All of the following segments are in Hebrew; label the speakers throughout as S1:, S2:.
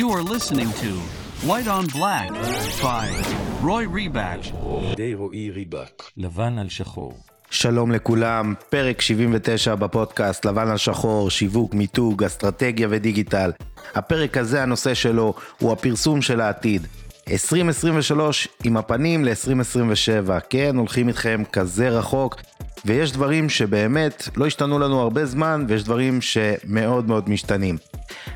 S1: You are listening to White on Black by Roy Rebatch.
S2: ידי רועי ריבק.
S3: לבן על שחור.
S4: שלום לכולם, פרק 79 בפודקאסט לבן על שחור, שיווק, מיתוג, אסטרטגיה ודיגיטל. הפרק הזה, הנושא שלו הוא הפרסום של העתיד. 2023 עם הפנים ל-2027, כן, הולכים איתכם כזה רחוק, ויש דברים שבאמת לא השתנו לנו הרבה זמן, ויש דברים שמאוד מאוד משתנים.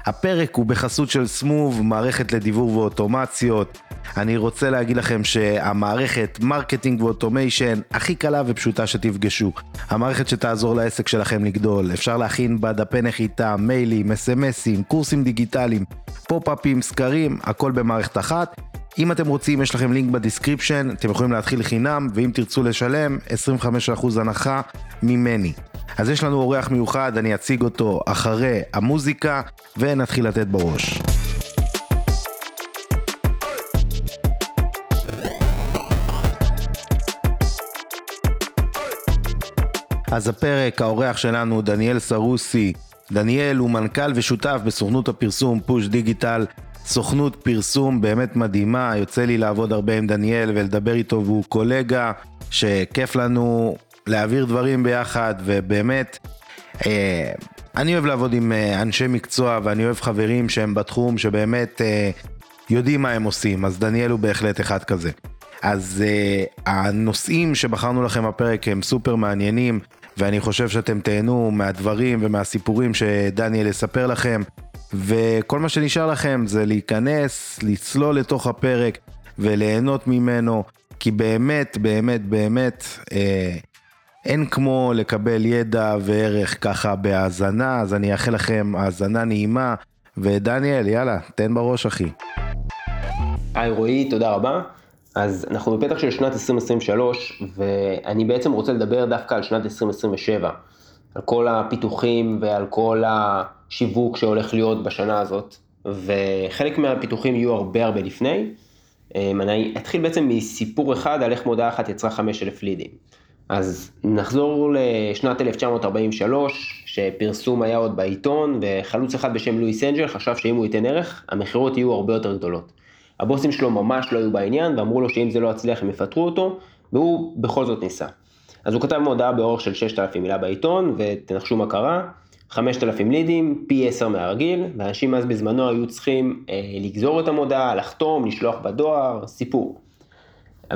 S4: הפרק הוא בחסות של סמוב, מערכת לדיוור ואוטומציות. אני רוצה להגיד לכם שהמערכת marketing ו automation הכי קלה ופשוטה שתפגשו. המערכת שתעזור לעסק שלכם לגדול. אפשר להכין בה דפי נחיתה, מיילים, אס.אם.אסים, קורסים דיגיטליים, פופ-אפים, סקרים, הכל במערכת אחת. אם אתם רוצים, יש לכם לינק ב description, אתם יכולים להתחיל חינם, ואם תרצו לשלם, 25% הנחה ממני. אז יש לנו אורח מיוחד, אני אציג אותו אחרי המוזיקה, ונתחיל לתת בראש. אז הפרק, האורח שלנו דניאל סרוסי. דניאל הוא מנכ"ל ושותף בסוכנות הפרסום פוש דיגיטל, סוכנות פרסום באמת מדהימה, יוצא לי לעבוד הרבה עם דניאל ולדבר איתו והוא קולגה שכיף לנו להעביר דברים ביחד ובאמת אה, אני אוהב לעבוד עם אה, אנשי מקצוע ואני אוהב חברים שהם בתחום שבאמת אה, יודעים מה הם עושים, אז דניאל הוא בהחלט אחד כזה. אז הנושאים שבחרנו לכם בפרק הם סופר מעניינים ואני חושב שאתם תהנו מהדברים ומהסיפורים שדניאל יספר לכם וכל מה שנשאר לכם זה להיכנס, לצלול לתוך הפרק וליהנות ממנו כי באמת באמת באמת אה, אין כמו לקבל ידע וערך ככה בהאזנה אז אני אאחל לכם האזנה נעימה ודניאל יאללה תן בראש אחי.
S5: היי רועי תודה רבה. אז אנחנו בפתח של שנת 2023, ואני בעצם רוצה לדבר דווקא על שנת 2027, על כל הפיתוחים ועל כל השיווק שהולך להיות בשנה הזאת, וחלק מהפיתוחים יהיו הרבה הרבה לפני. אמ, אני אתחיל בעצם מסיפור אחד על איך מודעה אחת יצרה 5,000 לידים. אז נחזור לשנת 1943, שפרסום היה עוד בעיתון, וחלוץ אחד בשם לואיס אנג'ל חשב שאם הוא ייתן ערך, המכירות יהיו הרבה יותר גדולות. הבוסים שלו ממש לא היו בעניין, ואמרו לו שאם זה לא יצליח הם יפטרו אותו, והוא בכל זאת ניסה. אז הוא כתב מודעה באורך של 6,000 מילה בעיתון, ותנחשו מה קרה, 5,000 לידים, פי 10 מהרגיל, ואנשים אז בזמנו היו צריכים אה, לגזור את המודעה, לחתום, לשלוח בדואר, סיפור.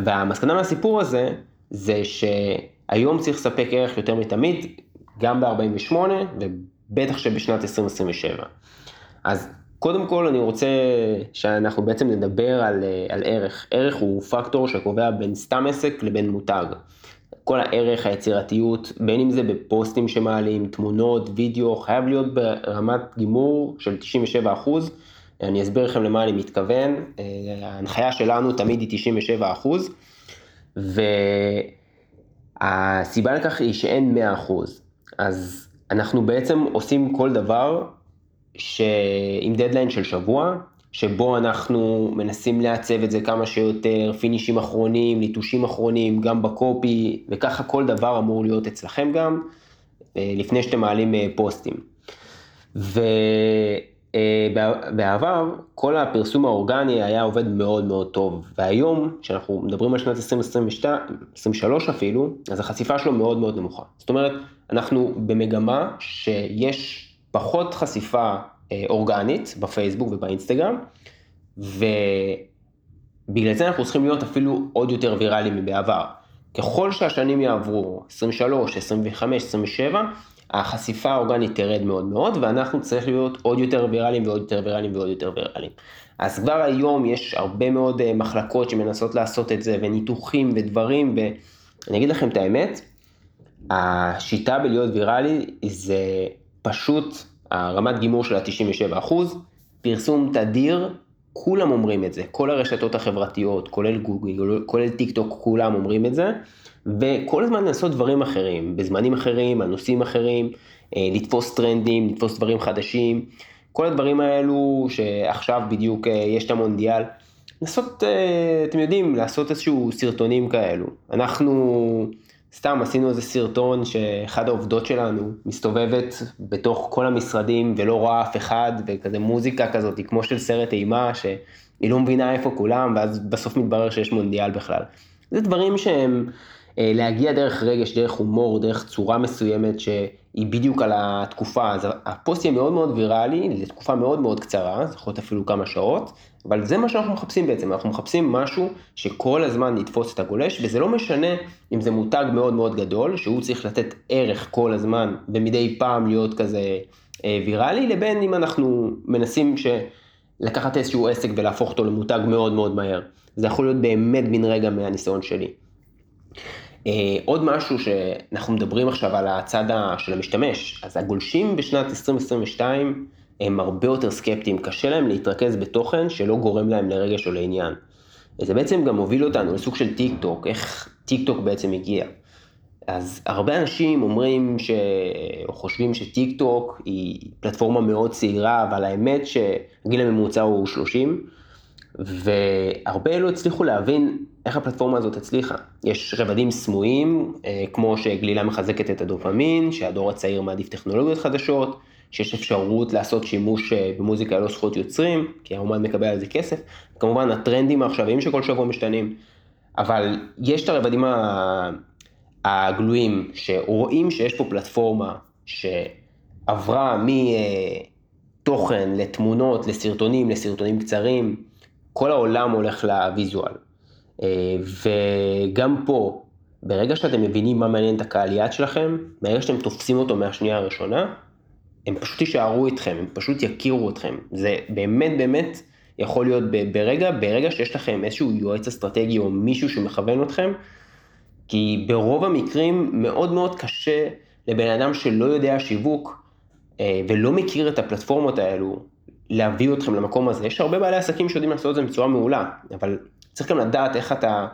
S5: והמסקנה מהסיפור הזה, זה שהיום צריך לספק ערך יותר מתמיד, גם ב-48, ובטח שבשנת 2027. אז קודם כל אני רוצה שאנחנו בעצם נדבר על, על ערך. ערך הוא פקטור שקובע בין סתם עסק לבין מותג. כל הערך, היצירתיות, בין אם זה בפוסטים שמעלים, תמונות, וידאו, חייב להיות ברמת גימור של 97 אחוז. אני אסביר לכם למה אני מתכוון. ההנחיה שלנו תמיד היא 97 אחוז. והסיבה לכך היא שאין 100 אחוז. אז אנחנו בעצם עושים כל דבר שעם דדליין של שבוע, שבו אנחנו מנסים לעצב את זה כמה שיותר, פינישים אחרונים, ליטושים אחרונים, גם בקופי, וככה כל דבר אמור להיות אצלכם גם, אה, לפני שאתם מעלים אה, פוסטים. ובעבר, כל הפרסום האורגני היה עובד מאוד מאוד טוב, והיום, כשאנחנו מדברים על שנת 2023 אפילו, אז החשיפה שלו מאוד מאוד נמוכה. זאת אומרת, אנחנו במגמה שיש פחות חשיפה אה, אורגנית בפייסבוק ובאינסטגרם, ובגלל זה אנחנו צריכים להיות אפילו עוד יותר ויראליים מבעבר. ככל שהשנים יעברו, 23, 25, 27, החשיפה האורגנית תרד מאוד מאוד, ואנחנו צריך להיות עוד יותר ויראליים ועוד יותר ויראליים ועוד יותר ויראליים. אז כבר היום יש הרבה מאוד אה, מחלקות שמנסות לעשות את זה, וניתוחים ודברים, ואני אגיד לכם את האמת, השיטה בלהיות ויראלי זה פשוט הרמת גימור של ה-97 אחוז, פרסום תדיר, כולם אומרים את זה, כל הרשתות החברתיות, כולל גוגל, כולל טיק טוק, כולם אומרים את זה, וכל הזמן לעשות דברים אחרים, בזמנים אחרים, על נושאים אחרים, אה, לתפוס טרנדים, לתפוס דברים חדשים, כל הדברים האלו שעכשיו בדיוק אה, יש את המונדיאל, לנסות, אה, אתם יודעים, לעשות איזשהו סרטונים כאלו. אנחנו סתם עשינו איזה סרטון שאחד העובדות שלנו מסתובבת בתוך כל המשרדים ולא רואה אף אחד, וכזה מוזיקה כזאת, כמו של סרט אימה, שהיא לא מבינה איפה כולם, ואז בסוף מתברר שיש מונדיאל בכלל. זה דברים שהם אה, להגיע דרך רגש, דרך הומור, דרך צורה מסוימת שהיא בדיוק על התקופה. אז הפוסט יהיה מאוד מאוד ויראלי, לתקופה מאוד מאוד קצרה, להיות אפילו כמה שעות, אבל זה מה שאנחנו מחפשים בעצם, אנחנו מחפשים משהו שכל הזמן יתפוס את הגולש, וזה לא משנה אם זה מותג מאוד מאוד גדול, שהוא צריך לתת ערך כל הזמן, ומדי פעם להיות כזה אה, ויראלי, לבין אם אנחנו מנסים ש... לקחת איזשהו עסק ולהפוך אותו למותג מאוד מאוד מהר. זה יכול להיות באמת בן רגע מהניסיון שלי. אה, עוד משהו שאנחנו מדברים עכשיו על הצד של המשתמש, אז הגולשים בשנת 2022 הם הרבה יותר סקפטיים, קשה להם להתרכז בתוכן שלא גורם להם לרגש או לעניין. וזה בעצם גם מוביל אותנו לסוג של טיק טוק, איך טיק טוק בעצם הגיע. אז הרבה אנשים אומרים ש... או חושבים שטיק טוק היא פלטפורמה מאוד צעירה, אבל האמת שהגיל הממוצע הוא 30, והרבה לא הצליחו להבין איך הפלטפורמה הזאת הצליחה. יש רבדים סמויים, אה, כמו שגלילה מחזקת את הדופמין, שהדור הצעיר מעדיף טכנולוגיות חדשות, שיש אפשרות לעשות שימוש אה, במוזיקה ללא זכויות יוצרים, כי האומן מקבל על זה כסף. כמובן הטרנדים העכשוויים שכל שבוע משתנים, אבל יש את הרבדים הגלויים, שרואים שיש פה פלטפורמה שעברה מתוכן לתמונות, לסרטונים, לסרטונים קצרים, כל העולם הולך לוויזואל. אה, וגם פה, ברגע שאתם מבינים מה מעניין את הקהל יעד שלכם, ברגע שאתם תופסים אותו מהשנייה הראשונה, הם פשוט יישארו איתכם, הם פשוט יכירו אתכם. זה באמת באמת יכול להיות ברגע, ברגע שיש לכם איזשהו יועץ אסטרטגי או מישהו שמכוון אתכם, כי ברוב המקרים מאוד מאוד קשה לבן אדם שלא יודע שיווק אה, ולא מכיר את הפלטפורמות האלו, להביא אתכם למקום הזה. יש הרבה בעלי עסקים שיודעים לעשות את זה בצורה מעולה, אבל צריך גם לדעת איך אתה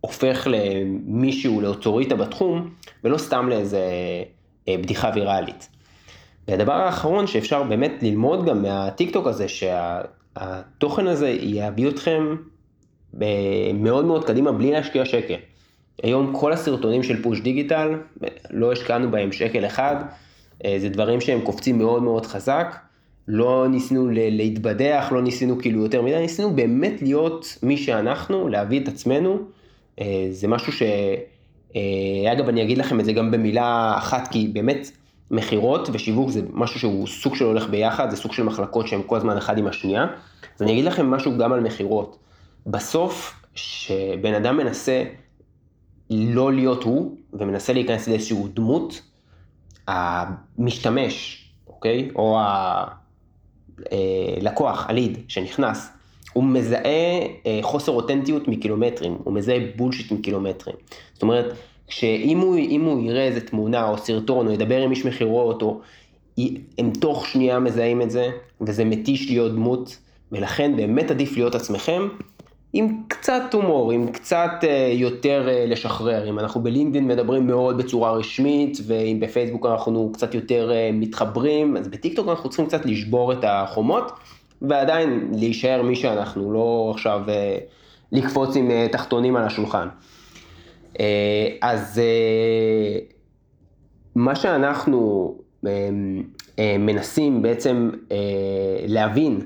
S5: הופך למישהו, לאוטוריטה בתחום, ולא סתם לאיזה אה, בדיחה ויראלית. והדבר האחרון שאפשר באמת ללמוד גם מהטיקטוק הזה, שהתוכן הזה יביא אתכם מאוד מאוד קדימה בלי להשקיע שקל. היום כל הסרטונים של פוש דיגיטל, לא השקענו בהם שקל אחד, אה, זה דברים שהם קופצים מאוד מאוד חזק, לא ניסינו להתבדח, לא ניסינו כאילו יותר מדי, ניסינו באמת להיות מי שאנחנו, להביא את עצמנו, אה, זה משהו ש... אה, אגב, אני אגיד לכם את זה גם במילה אחת, כי באמת מכירות ושיווק זה משהו שהוא סוג של הולך ביחד, זה סוג של מחלקות שהן כל הזמן אחד עם השנייה. אז אני אגיד לכם משהו גם על מכירות. בסוף, שבן אדם מנסה לא להיות הוא, ומנסה להיכנס לאיזשהו דמות, המשתמש, אוקיי? או הלקוח, הליד שנכנס, הוא מזהה אה, חוסר אותנטיות מקילומטרים, הוא מזהה בולשיט מקילומטרים. זאת אומרת, שאם הוא, הוא יראה איזה תמונה או סרטון או ידבר עם איש מכירות, או הם תוך שנייה מזהים את זה, וזה מתיש להיות דמות, ולכן באמת עדיף להיות עצמכם, עם קצת הומור, עם קצת uh, יותר uh, לשחרר. אם אנחנו בלינקדאין מדברים מאוד בצורה רשמית, ואם בפייסבוק אנחנו קצת יותר uh, מתחברים, אז בטיקטוק אנחנו צריכים קצת לשבור את החומות, ועדיין להישאר מי שאנחנו, לא עכשיו לקפוץ עם תחתונים על השולחן. Uh, אז uh, מה שאנחנו uh, מנסים בעצם להבין,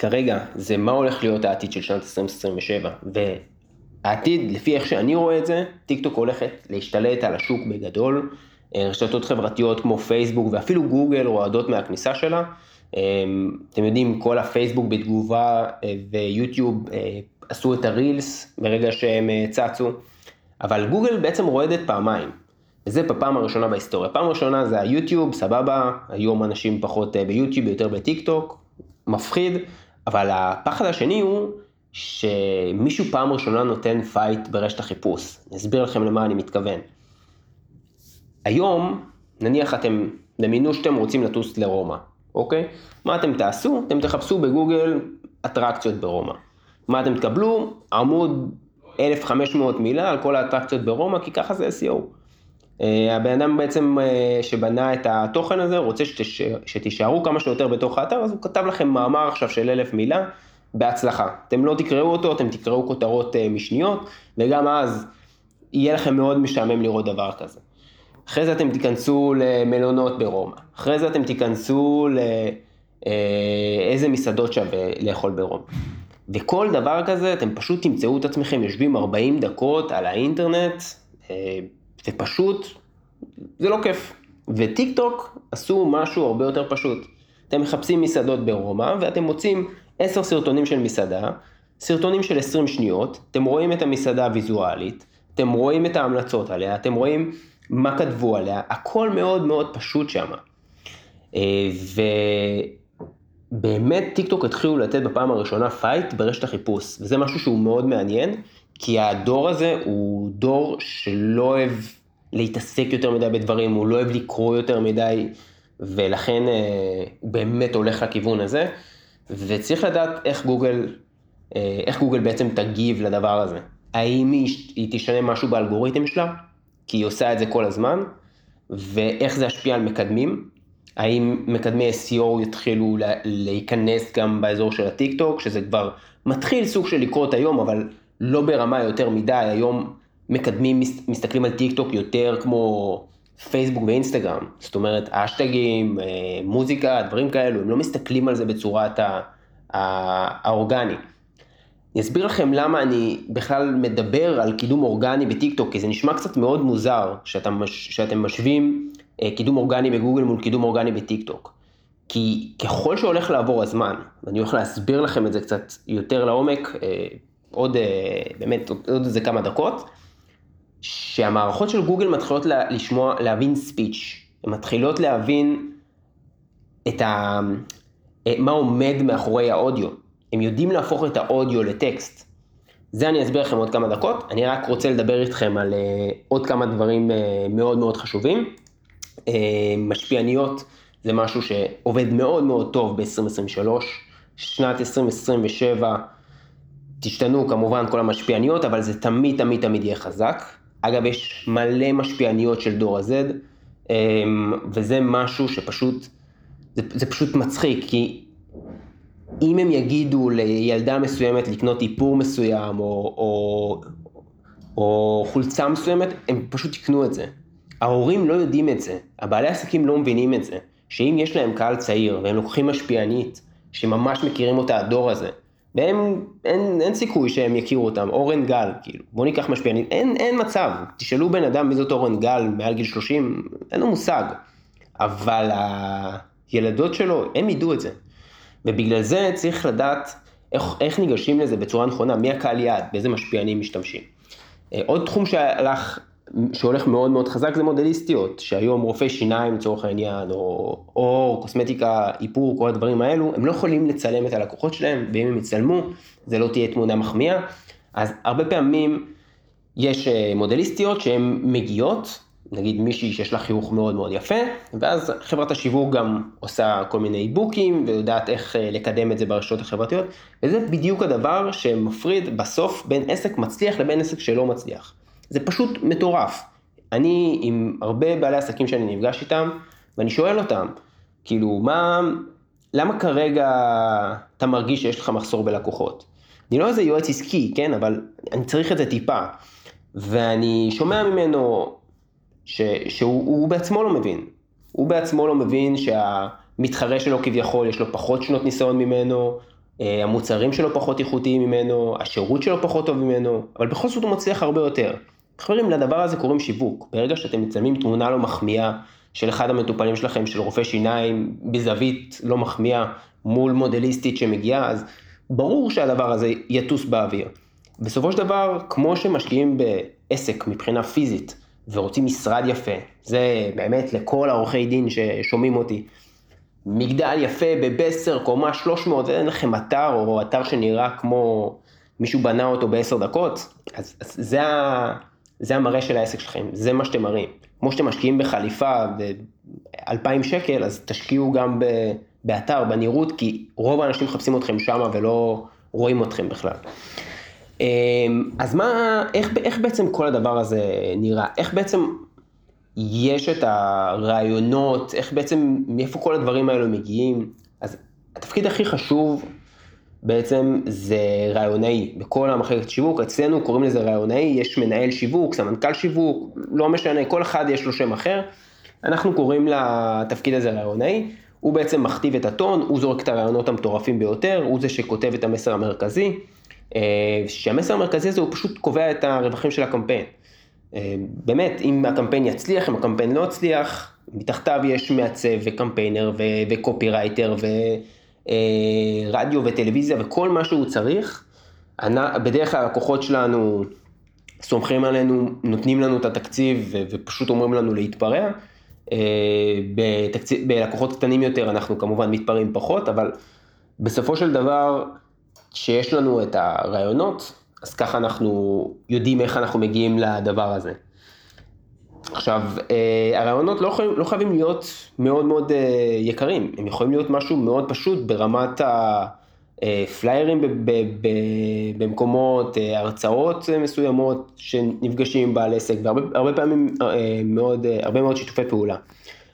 S5: כרגע זה מה הולך להיות העתיד של שנת 2027, והעתיד, לפי איך שאני רואה את זה, טיקטוק הולכת להשתלט על השוק בגדול, אה, רשתות חברתיות כמו פייסבוק ואפילו גוגל רועדות מהכניסה שלה. אה, אתם יודעים, כל הפייסבוק בתגובה אה, ויוטיוב עשו את ה reels ברגע שהם צצו, אבל גוגל בעצם רועדת פעמיים. וזה בפעם הראשונה בהיסטוריה. פעם ראשונה זה היוטיוב, סבבה, היום אנשים פחות ביוטיוב, יותר בטיק טוק, מפחיד. אבל הפחד השני הוא שמישהו פעם ראשונה נותן fight ברשת החיפוש. אני אסביר לכם למה אני מתכוון. היום, נניח אתם, דמיינו שאתם רוצים לטוס לרומא, אוקיי? מה אתם תעשו? אתם תחפשו בגוגל אטרקציות ברומא. מה אתם תקבלו? עמוד 1500 מילה על כל האטרקציות ברומא, כי ככה זה SEO. אה, הבן אדם בעצם אה, שבנה את התוכן הזה רוצה. שתישארו כמה שיותר בתוך האתר, אז הוא כתב לכם מאמר עכשיו של אלף מילה, בהצלחה. אתם לא תקראו אותו, אתם תקראו כותרות אה, משניות, וגם אז יהיה לכם מאוד משעמם לראות דבר כזה. אחרי זה אתם תיכנסו למלונות ברומא, אחרי זה אתם תיכנסו לאיזה מסעדות שווה לאכול ברומא. וכל דבר כזה, אתם פשוט תמצאו את עצמכם יושבים 40 דקות על האינטרנט, אה, ופשוט, זה לא כיף. וטיק טוק עשו משהו הרבה יותר פשוט. אתם מחפשים מסעדות ברומא, ואתם מוצאים 10 סרטונים של מסעדה, סרטונים של 20 שניות, אתם רואים את המסעדה הוויזואלית, אתם רואים את ההמלצות עליה, אתם רואים מה כתבו עליה, הכל מאוד מאוד פשוט שם. אה, ובאמת טיק טוק התחילו לתת בפעם הראשונה fight ברשת החיפוש, וזה משהו שהוא מאוד מעניין, כי הדור הזה הוא דור שלא אוהב להתעסק יותר מדי בדברים, הוא לא אוהב לקרוא יותר מדי, ולכן אה, הוא באמת הולך לכיוון הזה, וצריך לדעת איך גוגל, אה, איך גוגל בעצם תגיב לדבר הזה. האם היא, היא תשנה משהו באלגוריתם שלה? כי היא עושה את זה כל הזמן, ואיך זה ישפיע על מקדמים, האם מקדמי SEO יתחילו להיכנס גם באזור של הטיק טוק, שזה כבר מתחיל סוג של לקרות היום, אבל לא ברמה יותר מדי, היום מקדמים מסתכלים על טיק טוק יותר כמו פייסבוק ואינסטגרם, זאת אומרת אשטגים, אה, מוזיקה, דברים כאלו, הם לא מסתכלים על זה בצורת האורגני. אני אסביר לכם למה אני בכלל מדבר על קידום אורגני בטיקטוק, כי זה נשמע קצת מאוד מוזר שאתם, שאתם משווים קידום אורגני בגוגל מול קידום אורגני בטיקטוק. כי ככל שהולך לעבור הזמן, ואני הולך להסביר לכם את זה קצת יותר לעומק, אה, עוד אה, באמת עוד איזה כמה דקות, שהמערכות של גוגל מתחילות לשמוע, להבין ספיץ', הן מתחילות להבין את ה... מה עומד מאחורי האודיו. הם יודעים להפוך את האודיו לטקסט. זה אני אסביר לכם עוד כמה דקות, אני רק רוצה לדבר איתכם על עוד כמה דברים מאוד מאוד חשובים. Uh, משפיעניות זה משהו שעובד מאוד מאוד טוב ב-2023, שנת 2027 תשתנו כמובן כל המשפיעניות, אבל זה תמיד תמיד תמיד יהיה חזק. אגב, יש מלא משפיעניות של דור ה-Z, um, וזה משהו שפשוט, זה, זה פשוט מצחיק, כי אם הם יגידו לילדה מסוימת לקנות איפור מסוים, או, או, או חולצה מסוימת, הם פשוט יקנו את זה. ההורים לא יודעים את זה, הבעלי עסקים לא מבינים את זה, שאם יש להם קהל צעיר, והם לוקחים משפיענית, שממש מכירים אותה הדור הזה, והם, אין, אין סיכוי שהם יכירו אותם, אורן גל, כאילו, בוא ניקח משפיענית, אין, אין מצב, תשאלו בן אדם מי זאת אורן גל מעל גיל 30, אין לו מושג, אבל הילדות שלו, הם ידעו את זה. ובגלל זה צריך לדעת איך, איך ניגשים לזה בצורה נכונה, מי הקהל יעד, באיזה משפיענים משתמשים. אה, עוד תחום שהלך, שהולך מאוד מאוד חזק זה מודליסטיות, שהיום רופאי שיניים לצורך העניין, או, או קוסמטיקה, איפור, כל הדברים האלו, הם לא יכולים לצלם את הלקוחות שלהם, ואם הם יצלמו, זה לא תהיה תמונה מחמיאה. אז הרבה פעמים יש אה, מודליסטיות שהן מגיעות, נגיד מישהי שיש לה חיוך מאוד מאוד יפה, ואז חברת השיווק גם עושה כל מיני בוקים ויודעת איך אה, לקדם את זה ברשתות החברתיות, וזה בדיוק הדבר שמפריד בסוף בין עסק מצליח לבין עסק שלא מצליח. זה פשוט מטורף. אני עם הרבה בעלי עסקים שאני נפגש איתם, ואני שואל אותם, כאילו, מה, למה כרגע אתה מרגיש שיש לך מחסור בלקוחות? אני לא איזה יועץ עסקי, כן, אבל אני צריך את זה טיפה. ואני שומע ממנו, ש, שהוא בעצמו לא מבין. הוא בעצמו לא מבין שהמתחרה שלו כביכול יש לו פחות שנות ניסיון ממנו, אה, המוצרים שלו פחות איכותיים ממנו, השירות שלו פחות טוב ממנו, אבל בכל זאת הוא מצליח הרבה יותר. חברים, לדבר הזה קוראים שיווק. ברגע שאתם מצלמים תמונה לא מחמיאה של אחד המטופלים שלכם, של רופא שיניים, בזווית לא מחמיאה, מול מודליסטית שמגיעה, אז ברור שהדבר הזה יטוס באוויר. בסופו של דבר, כמו שמשקיעים בעסק מבחינה פיזית, ורוצים משרד יפה, זה באמת לכל העורכי דין ששומעים אותי. מגדל יפה בבסר, קומה 300, ואין לכם אתר, או אתר שנראה כמו מישהו בנה אותו בעשר דקות, אז, אז זה, ה, זה המראה של העסק שלכם, זה מה שאתם מראים. כמו שאתם משקיעים בחליפה ב-2,000 שקל, אז תשקיעו גם ב, באתר, בנראות, כי רוב האנשים מחפשים אתכם שמה ולא רואים אתכם בכלל. אמ, אז מה, איך, איך בעצם כל הדבר הזה נראה? איך בעצם יש את הרעיונות, איך בעצם, מאיפה כל הדברים האלו מגיעים? אז התפקיד הכי חשוב בעצם זה רעיונאי בכל המחלקת שיווק, אצלנו קוראים לזה רעיונאי, יש מנהל שיווק, סמנכ"ל שיווק, לא משנה, כל אחד יש לו שם אחר, אנחנו קוראים לתפקיד הזה רעיונאי, הוא בעצם מכתיב את הטון, הוא זורק את הרעיונות המטורפים ביותר, הוא זה שכותב את המסר המרכזי, אה, שהמסר המרכזי הזה הוא פשוט קובע את הרווחים של הקמפיין. אה, באמת, אם הקמפיין יצליח, אם הקמפיין לא יצליח, מתחתיו יש מעצב וקמפיינר וקופירייטר ורדיו וטלוויזיה וכל מה שהוא צריך. בדרך כלל הלקוחות שלנו סומכים עלינו, נותנים לנו את התקציב ופשוט אומרים לנו להתפרע. אה, בתקציב, בלקוחות קטנים יותר אנחנו כמובן מתפרעים פחות, אבל בסופו של דבר, שיש לנו את הרעיונות, אז ככה אנחנו יודעים איך אנחנו מגיעים לדבר הזה. עכשיו, אה, הרעיונות לא, יכולים, לא חייבים להיות מאוד מאוד אה, יקרים, הם יכולים להיות משהו מאוד פשוט ברמת הפליירים במקומות, הרצאות מסוימות שנפגשים עם בעל עסק, והרבה פעמים מאוד, הרבה מאוד שיתופי פעולה.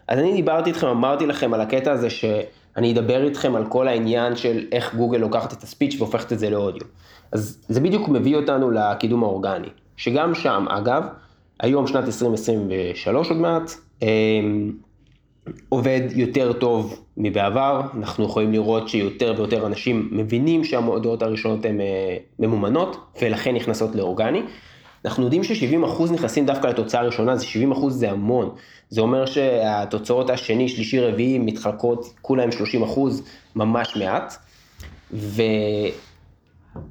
S5: אז אני דיברתי איתכם, אמרתי לכם על הקטע הזה שאני אדבר איתכם על כל העניין של איך גוגל לוקחת את הספיץ' והופכת את זה לאודיו. אז זה בדיוק מביא אותנו לקידום האורגני, שגם שם, אגב, היום שנת 2023 עוד מעט, אמ, עובד יותר טוב מבעבר, אנחנו יכולים לראות שיותר ויותר אנשים מבינים שהמועדות הראשונות הן אה, ממומנות, ולכן נכנסות לאורגני. אנחנו יודעים ש-70% נכנסים דווקא לתוצאה הראשונה, זה 70% זה המון. זה אומר שהתוצאות השני, שלישי, רביעי מתחלקות כולם 30% ממש מעט.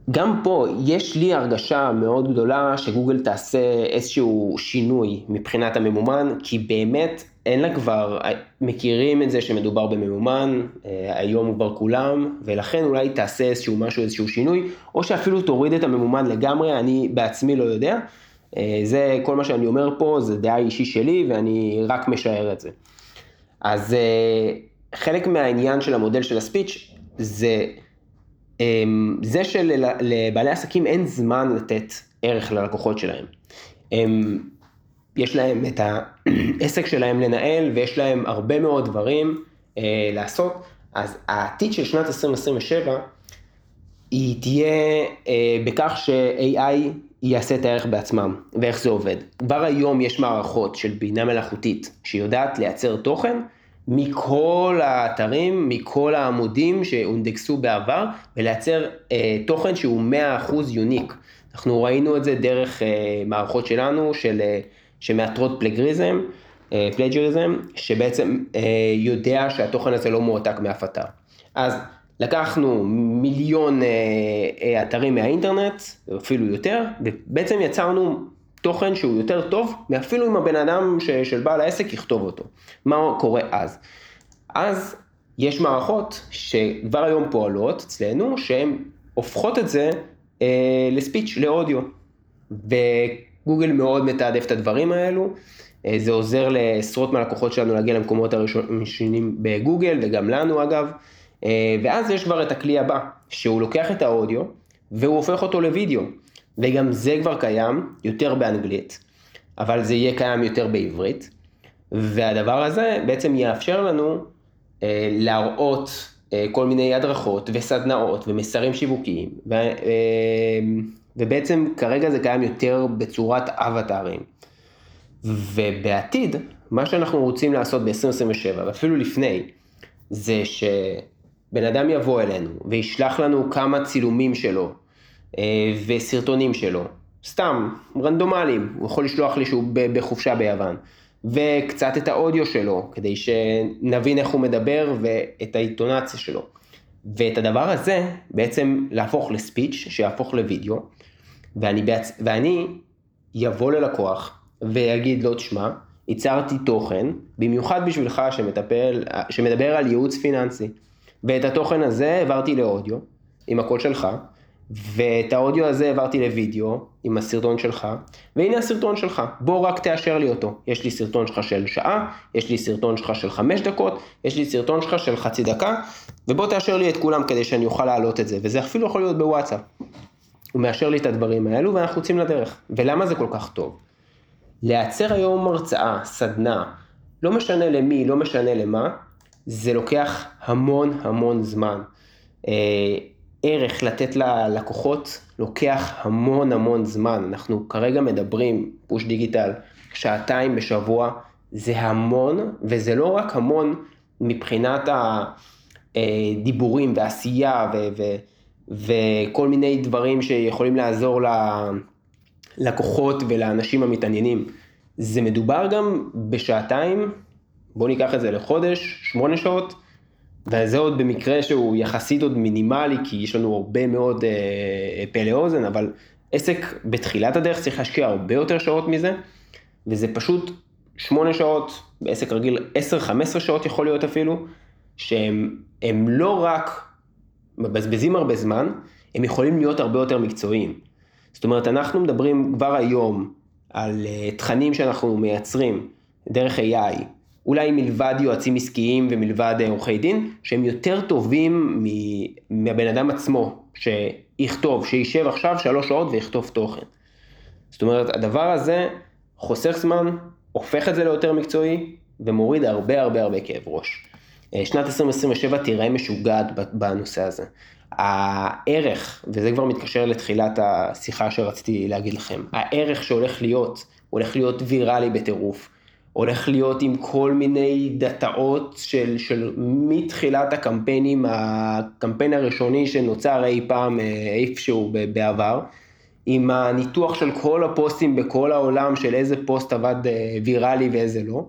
S5: וגם פה יש לי הרגשה מאוד גדולה שגוגל תעשה איזשהו שינוי מבחינת הממומן, כי באמת אין לה כבר, מכירים את זה שמדובר בממומן, אה, היום כבר כולם, ולכן אולי תעשה איזשהו משהו, איזשהו שינוי, או שאפילו תוריד את הממומן לגמרי, אני בעצמי לא יודע. אה, זה כל מה שאני אומר פה, זה דעה אישי שלי, ואני רק משער את זה. אז אה, חלק מהעניין של המודל של הספיץ' זה זה שלבעלי עסקים אין זמן לתת ערך ללקוחות שלהם. הם יש להם את העסק שלהם לנהל ויש להם הרבה מאוד דברים אה, לעשות, אז העתיד של שנת 2027 היא תהיה אה, בכך ש-AI יעשה את הערך בעצמם, ואיך זה עובד. כבר היום יש מערכות של בינה מלאכותית שיודעת לייצר תוכן מכל האתרים, מכל העמודים שהונדקסו בעבר, ולייצר אה, תוכן שהוא 100% יוניק. אנחנו ראינו את זה דרך אה, מערכות שלנו, של... אה, שמאתרות פלגריזם, אה, פלג'ריזם, שבעצם אה, יודע שהתוכן הזה לא מועתק מאף אתר. אז לקחנו מיליון אה, אתרים מהאינטרנט, אפילו יותר, ובעצם יצרנו תוכן שהוא יותר טוב, מאפילו אם הבן אדם של בעל העסק יכתוב אותו. מה קורה אז? אז יש מערכות שכבר היום פועלות אצלנו, שהן הופכות את זה אה, לספיץ', לאודיו. גוגל מאוד מתעדף את הדברים האלו. אה, זה עוזר לעשרות מהלקוחות שלנו להגיע למקומות הראשונים בגוגל וגם לנו אגב. אה, ואז יש כבר את הכלי הבא, שהוא לוקח את האודיו והוא הופך אותו לוידאו. וגם זה כבר קיים, יותר באנגלית, אבל זה יהיה קיים יותר בעברית. והדבר הזה בעצם יאפשר לנו אה, להראות כל מיני הדרכות וסדנאות ומסרים שיווקיים. ובעצם כרגע זה קיים יותר בצורת אבטארים. ובעתיד, מה שאנחנו רוצים לעשות ב-2027, ואפילו לפני, זה שבן אדם יבוא אלינו וישלח לנו כמה צילומים שלו אה, וסרטונים שלו, סתם, רנדומליים, הוא יכול לשלוח לי שהוא בחופשה ביוון, וקצת את האודיו שלו, כדי שנבין איך הוא מדבר ואת האינטונציה שלו. ואת הדבר הזה בעצם להפוך לספיץ' שיהפוך לוידאו, ואני, בעצ... ואני יבוא ללקוח ויגיד לו, תשמע, ייצרתי תוכן, במיוחד בשבילך שמטפל, שמדבר על ייעוץ פיננסי. ואת התוכן הזה העברתי לאודיו, עם הקול שלך, ואת האודיו הזה העברתי לוידאו, עם הסרטון שלך, והנה הסרטון שלך, בוא רק תאשר לי אותו. יש לי סרטון שלך של שעה, יש לי סרטון שלך של חמש דקות, יש לי סרטון שלך של חצי דקה, ובוא תאשר לי את כולם כדי שאני אוכל להעלות את זה, וזה אפילו יכול להיות בוואטסאפ. הוא מאשר לי את הדברים האלו ואנחנו יוצאים לדרך. ולמה זה כל כך טוב? לייצר היום הרצאה, סדנה, לא משנה למי, לא משנה למה, זה לוקח המון המון זמן. אה, ערך לתת ללקוחות לוקח המון המון זמן. אנחנו כרגע מדברים, פוש דיגיטל, שעתיים בשבוע, זה המון, וזה לא רק המון מבחינת הדיבורים ועשייה ו- ו- וכל מיני דברים שיכולים לעזור ללקוחות ולאנשים המתעניינים. זה מדובר גם בשעתיים, בואו ניקח את זה לחודש, שמונה שעות, וזה עוד במקרה שהוא יחסית עוד מינימלי, כי יש לנו הרבה מאוד אה, פה לאוזן, אבל עסק בתחילת הדרך צריך להשקיע הרבה יותר שעות מזה, וזה פשוט שמונה שעות, בעסק רגיל 10-15 שעות יכול להיות אפילו, שהם לא רק מבזבזים הרבה זמן, הם יכולים להיות הרבה יותר מקצועיים. זאת אומרת, אנחנו מדברים כבר היום על אה, תכנים שאנחנו מייצרים דרך AI, אולי מלבד יועצים עסקיים ומלבד אה, עורכי דין, שהם יותר טובים מהבן אדם עצמו, שיכתוב, שישב עכשיו שלוש שעות ויכתוב תוכן. זאת אומרת, הדבר הזה חוסך זמן, הופך את זה ליותר מקצועי, ומוריד הרבה הרבה הרבה כאב ראש. אה, שנת 2027 תיראה משוגעת בנושא הזה. הערך, וזה כבר מתקשר לתחילת השיחה שרציתי להגיד לכם, הערך שהולך להיות, הולך להיות ויראלי בטירוף. הולך להיות עם כל מיני דאטאות של, של מתחילת הקמפיינים, הקמפיין הראשוני שנוצר אי פעם אה, איפשהו בעבר, עם הניתוח של כל הפוסטים בכל העולם של איזה פוסט עבד אה, ויראלי ואיזה לא.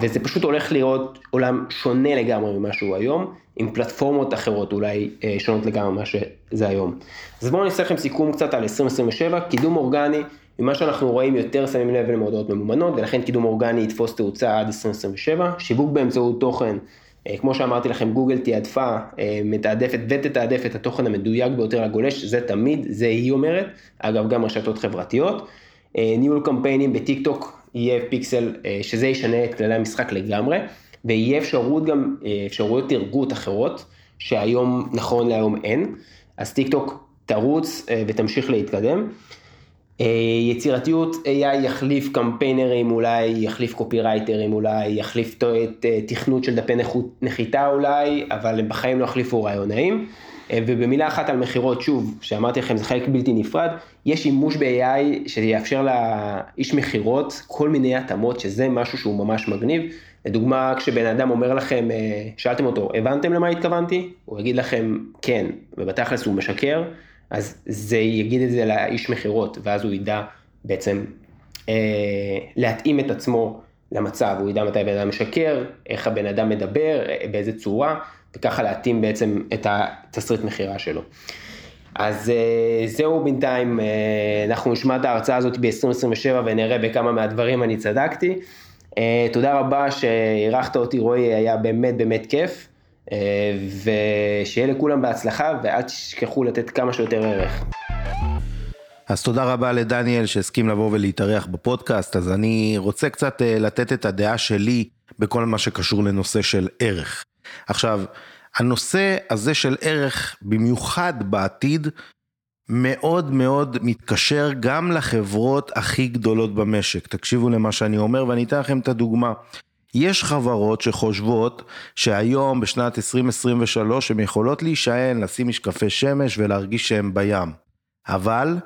S5: וזה פשוט הולך להיות עולם שונה לגמרי ממה שהוא היום, עם פלטפורמות אחרות אולי אה, שונות לגמרי ממה שזה היום. אז בואו אני אעשה לכם סיכום קצת על 2027, קידום אורגני, ממה שאנחנו רואים יותר שמים לב למודעות ממומנות, ולכן קידום אורגני יתפוס תאוצה עד 2027, שיווק באמצעות תוכן, אה, כמו שאמרתי לכם, גוגל תעדפה, אה, מתעדפת ותתעדף את התוכן המדויק ביותר לגולש, זה תמיד, זה היא אומרת, אגב גם רשתות חברתיות. ניהול קמפיינים בטיק טוק יהיה פיקסל, שזה ישנה את כללי המשחק לגמרי. ויהיה אפשרות גם, אה, אפשרויות טרגוט אחרות, שהיום, נכון להיום אין, אז טיק טוק תרוץ אה, ותמשיך להתקדם. אה, יצירתיות AI יחליף קמפיינרים אולי, יחליף קופירייטרים אולי, יחליף את תכנות של דפי נחיתה אולי, אבל הם בחיים לא יחליפו רעיונאים. ובמילה אחת על מכירות, שוב, שאמרתי לכם זה חלק בלתי נפרד, יש שימוש ב-AI שיאפשר לאיש מכירות כל מיני התאמות, שזה משהו שהוא ממש מגניב. לדוגמה, כשבן אדם אומר לכם, אה, שאלתם אותו, הבנתם למה התכוונתי? הוא יגיד לכם כן, ובתכלס הוא משקר, אז זה יגיד את זה לאיש מכירות, ואז הוא ידע בעצם אה, להתאים את עצמו למצב, הוא ידע מתי בן אדם משקר, איך הבן אדם מדבר, אה, באיזה צורה, וככה להתאים בעצם את התסריט מכירה שלו. אז אה, זהו בינתיים, אנחנו נשמע את ההרצאה הזאת ב-2027 ונראה בכמה מהדברים אני צדקתי. אה, תודה רבה שאירחת אותי, רועי, היה באמת באמת כיף, אה, ושיהיה לכולם בהצלחה, ואל תשכחו לתת כמה שיותר ערך.
S4: אז תודה רבה לדניאל שהסכים לבוא ולהתארח בפודקאסט, אז אני רוצה קצת אה, לתת את הדעה שלי בכל מה שקשור לנושא של ערך. עכשיו, הנושא הזה של ערך, במיוחד בעתיד, מאוד מאוד מתקשר גם לחברות הכי גדולות במשק. תקשיבו למה שאני אומר ואני אתן לכם את הדוגמה. יש חברות שחושבות שהיום בשנת 2023 הן יכולות להישען, לשים משקפי שמש ולהרגיש שהן בים. אבל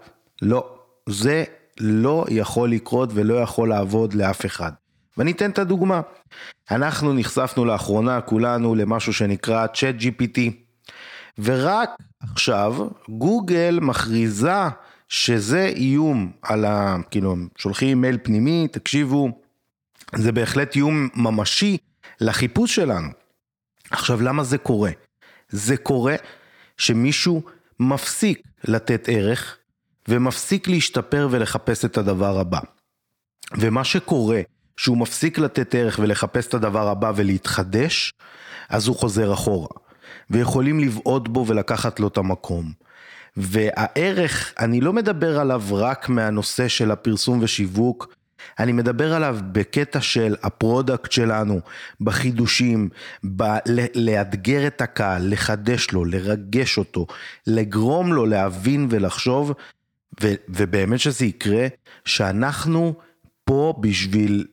S4: לא, זה לא יכול לקרות ולא יכול לעבוד לאף אחד. ואני אתן את הדוגמה. אנחנו נחשפנו לאחרונה כולנו למשהו שנקרא Chat GPT. ורק עכשיו גוגל מכריזה שזה איום על ה... כאילו, שולחים מייל פנימי, תקשיבו, זה בהחלט איום ממשי לחיפוש שלנו. עכשיו, למה זה קורה? זה קורה שמישהו מפסיק לתת ערך ומפסיק להשתפר ולחפש את הדבר הבא. ומה שקורה, שהוא מפסיק לתת ערך ולחפש את הדבר הבא ולהתחדש, אז הוא חוזר אחורה. ויכולים לבעוט בו ולקחת לו את המקום. והערך, אני לא מדבר עליו רק מהנושא של הפרסום ושיווק, אני מדבר עליו בקטע של ה product שלנו, בחידושים, ב- לאתגר את הקהל, לחדש לו, לרגש אותו, לגרום לו להבין ולחשוב, ו- ובאמת שזה יקרה, שאנחנו פה בשביל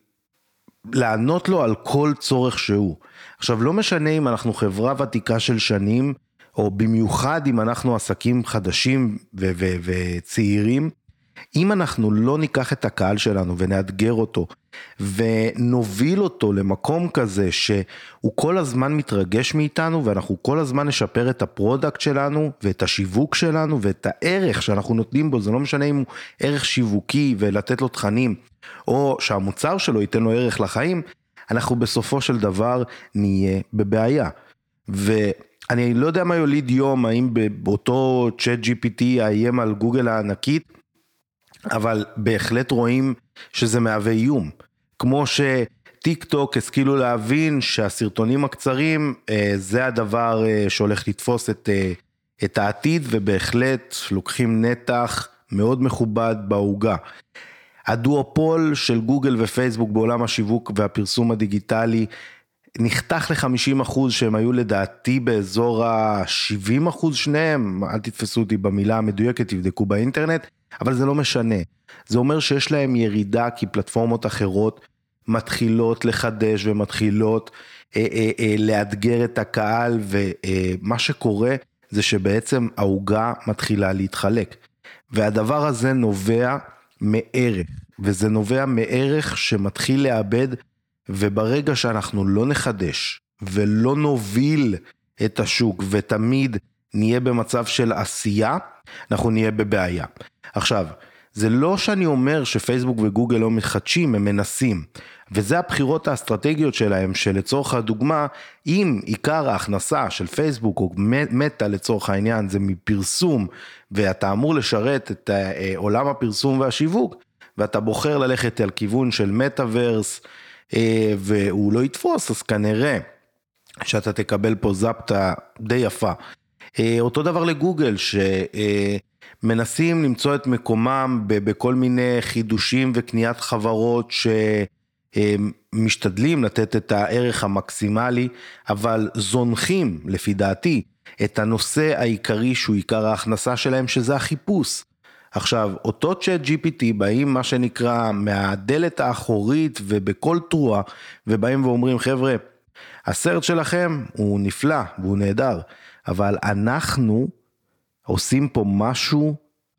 S4: לענות לו על כל צורך שהוא. עכשיו, לא משנה אם אנחנו חברה ותיקה של שנים, או במיוחד אם אנחנו עסקים חדשים ו- ו- וצעירים, אם אנחנו לא ניקח את הקהל שלנו ונאתגר אותו ונוביל אותו למקום כזה שהוא כל הזמן מתרגש מאיתנו ואנחנו כל הזמן נשפר את ה product שלנו ואת השיווק שלנו ואת הערך שאנחנו נותנים בו, זה לא משנה אם הוא ערך שיווקי ולתת לו תכנים או שהמוצר שלו ייתן לו ערך לחיים, אנחנו בסופו של דבר נהיה בבעיה. ואני לא יודע מה יוליד יום, האם באותו צ'אט GPT יאיים על גוגל הענקית, אבל בהחלט רואים שזה מהווה איום. כמו שטיק טוק השכילו להבין שהסרטונים הקצרים אה, זה הדבר אה, שהולך לתפוס את, אה, את העתיד ובהחלט לוקחים נתח מאוד מכובד בעוגה. הדואופול של גוגל ופייסבוק בעולם השיווק והפרסום הדיגיטלי נחתך ל-50 אחוז שהם היו לדעתי באזור ה-70 אחוז שניהם, אל תתפסו אותי במילה המדויקת, תבדקו באינטרנט, אבל זה לא משנה. זה אומר שיש להם ירידה כי פלטפורמות אחרות מתחילות לחדש ומתחילות אה, אה, אה, לאתגר את הקהל ומה אה, שקורה זה שבעצם העוגה מתחילה להתחלק. והדבר הזה נובע מערך, וזה נובע מערך שמתחיל לאבד, וברגע שאנחנו לא נחדש ולא נוביל את השוק ותמיד נהיה במצב של עשייה, אנחנו נהיה בבעיה. עכשיו, זה לא שאני אומר שפייסבוק וגוגל לא מחדשים, הם מנסים. וזה הבחירות האסטרטגיות שלהם, שלצורך הדוגמה, אם עיקר ההכנסה של פייסבוק או מטא לצורך העניין זה מפרסום, ואתה אמור לשרת את אה, עולם הפרסום והשיווק, ואתה בוחר ללכת על כיוון של מטאוורס, אה, והוא לא יתפוס, אז כנראה שאתה תקבל פה זפטה די יפה. אה, אותו דבר לגוגל, שמנסים למצוא את מקומם בכל מיני חידושים וקניית חברות שמשתדלים לתת את הערך המקסימלי, אבל זונחים, לפי דעתי, את הנושא העיקרי שהוא עיקר ההכנסה שלהם, שזה החיפוש. עכשיו, אותו צ'אט GPT באים מה שנקרא מהדלת האחורית ובכל תרועה, ובאים ואומרים, חבר'ה, הסרט שלכם הוא נפלא והוא נהדר, אבל אנחנו עושים פה משהו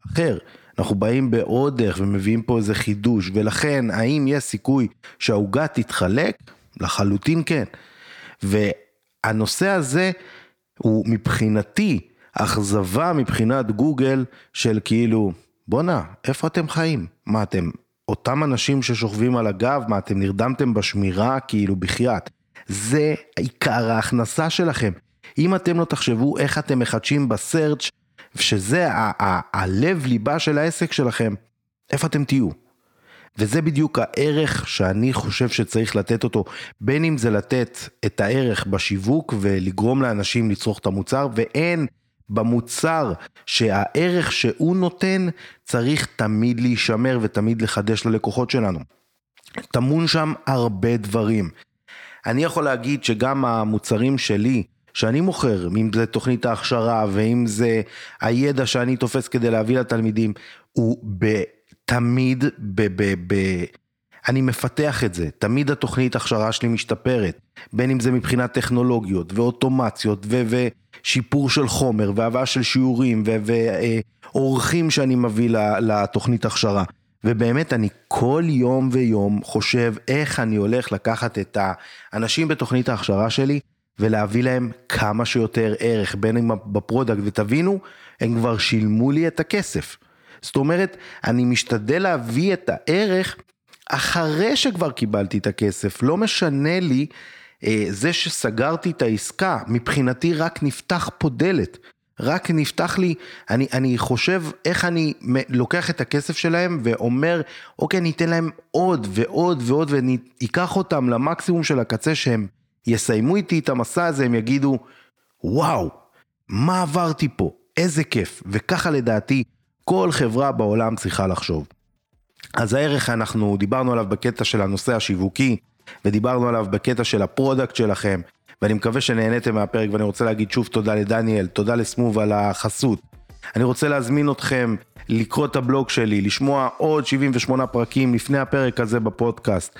S4: אחר. אנחנו באים בעוד דרך ומביאים פה איזה חידוש, ולכן האם יש סיכוי שהעוגה תתחלק? לחלוטין כן. והנושא הזה הוא מבחינתי אכזבה מבחינת גוגל של כאילו, בואנה, איפה אתם חיים? מה אתם, אותם אנשים ששוכבים על הגב, מה אתם נרדמתם בשמירה כאילו בחייאת? זה עיקר ההכנסה שלכם. אם אתם לא תחשבו איך אתם מחדשים בסרצ' שזה הלב ליבה של העסק שלכם, איפה אתם תהיו? וזה בדיוק הערך שאני חושב שצריך לתת אותו, בין אם זה לתת את הערך בשיווק ולגרום לאנשים לצרוך את המוצר, ואין במוצר שהערך שהוא נותן צריך תמיד להישמר ותמיד לחדש ללקוחות שלנו. טמון שם הרבה דברים. אני יכול להגיד שגם המוצרים שלי, שאני מוכר, אם זה תוכנית ההכשרה ואם זה הידע שאני תופס כדי להביא לתלמידים, הוא ב, תמיד ב... ב, ב אני מפתח את זה, תמיד התוכנית הכשרה שלי משתפרת, בין אם זה מבחינת טכנולוגיות ואוטומציות ו- ושיפור של חומר והבאה של שיעורים ואורחים ו- שאני מביא לתוכנית הכשרה. ובאמת אני כל יום ויום חושב איך אני הולך לקחת את האנשים בתוכנית ההכשרה שלי ולהביא להם כמה שיותר ערך, בין אם ב product, ותבינו, הם כבר שילמו לי את הכסף. זאת אומרת, אני משתדל להביא את הערך אחרי שכבר קיבלתי את הכסף, לא משנה לי אה, זה שסגרתי את העסקה, מבחינתי רק נפתח פה דלת. רק נפתח לי, אני, אני חושב איך אני לוקח את הכסף שלהם ואומר, אוקיי, אני אתן להם עוד ועוד ועוד ואני אקח אותם למקסימום של הקצה שהם יסיימו איתי את המסע הזה, הם יגידו, וואו, מה עברתי פה, איזה כיף, וככה לדעתי כל חברה בעולם צריכה לחשוב. אז הערך אנחנו דיברנו עליו בקטע של הנושא השיווקי, ודיברנו עליו בקטע של ה product שלכם, ואני מקווה שנהניתם מהפרק, ואני רוצה להגיד שוב תודה לדניאל, תודה לסמוב על החסות. אני רוצה להזמין אתכם לקרוא את הבלוג שלי, לשמוע עוד 78 פרקים לפני הפרק הזה בפודקאסט.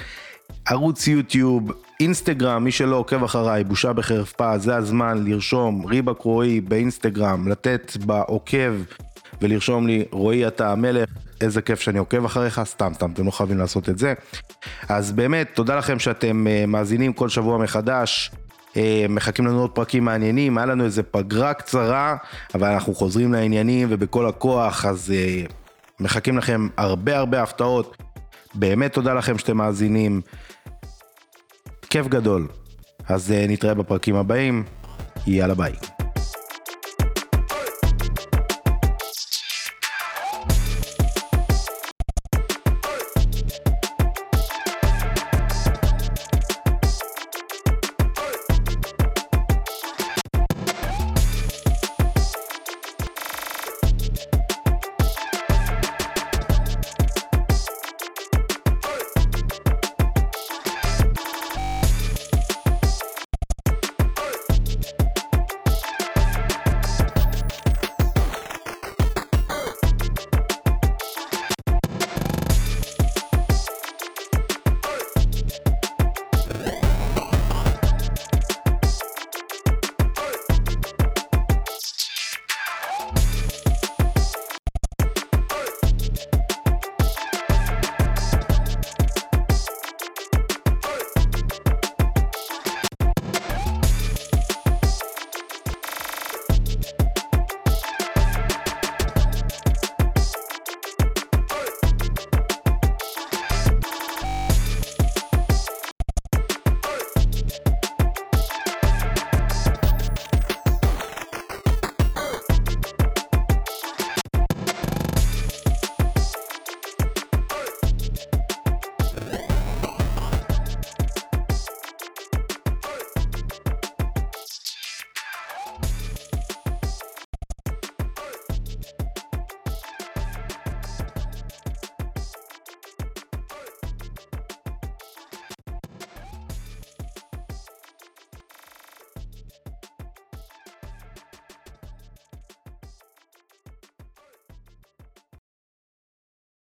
S4: ערוץ יוטיוב, אינסטגרם, מי שלא עוקב אחריי, בושה בחרפה, זה הזמן לרשום ריבק רועי באינסטגרם, לתת בעוקב ולרשום לי, רועי אתה המלך, איזה כיף שאני עוקב אחריך, סתם, סתם, אתם לא חייבים לעשות את זה. אז באמת, תודה לכם שאתם uh, מאזינים כל שבוע מחדש. Uh, מחכים לנו עוד פרקים מעניינים, היה לנו איזה פגרה קצרה, אבל אנחנו חוזרים לעניינים ובכל הכוח, אז uh, מחכים לכם הרבה הרבה הפתעות. באמת תודה לכם שאתם מאזינים. כיף גדול. אז uh, נתראה בפרקים הבאים, יאללה ביי.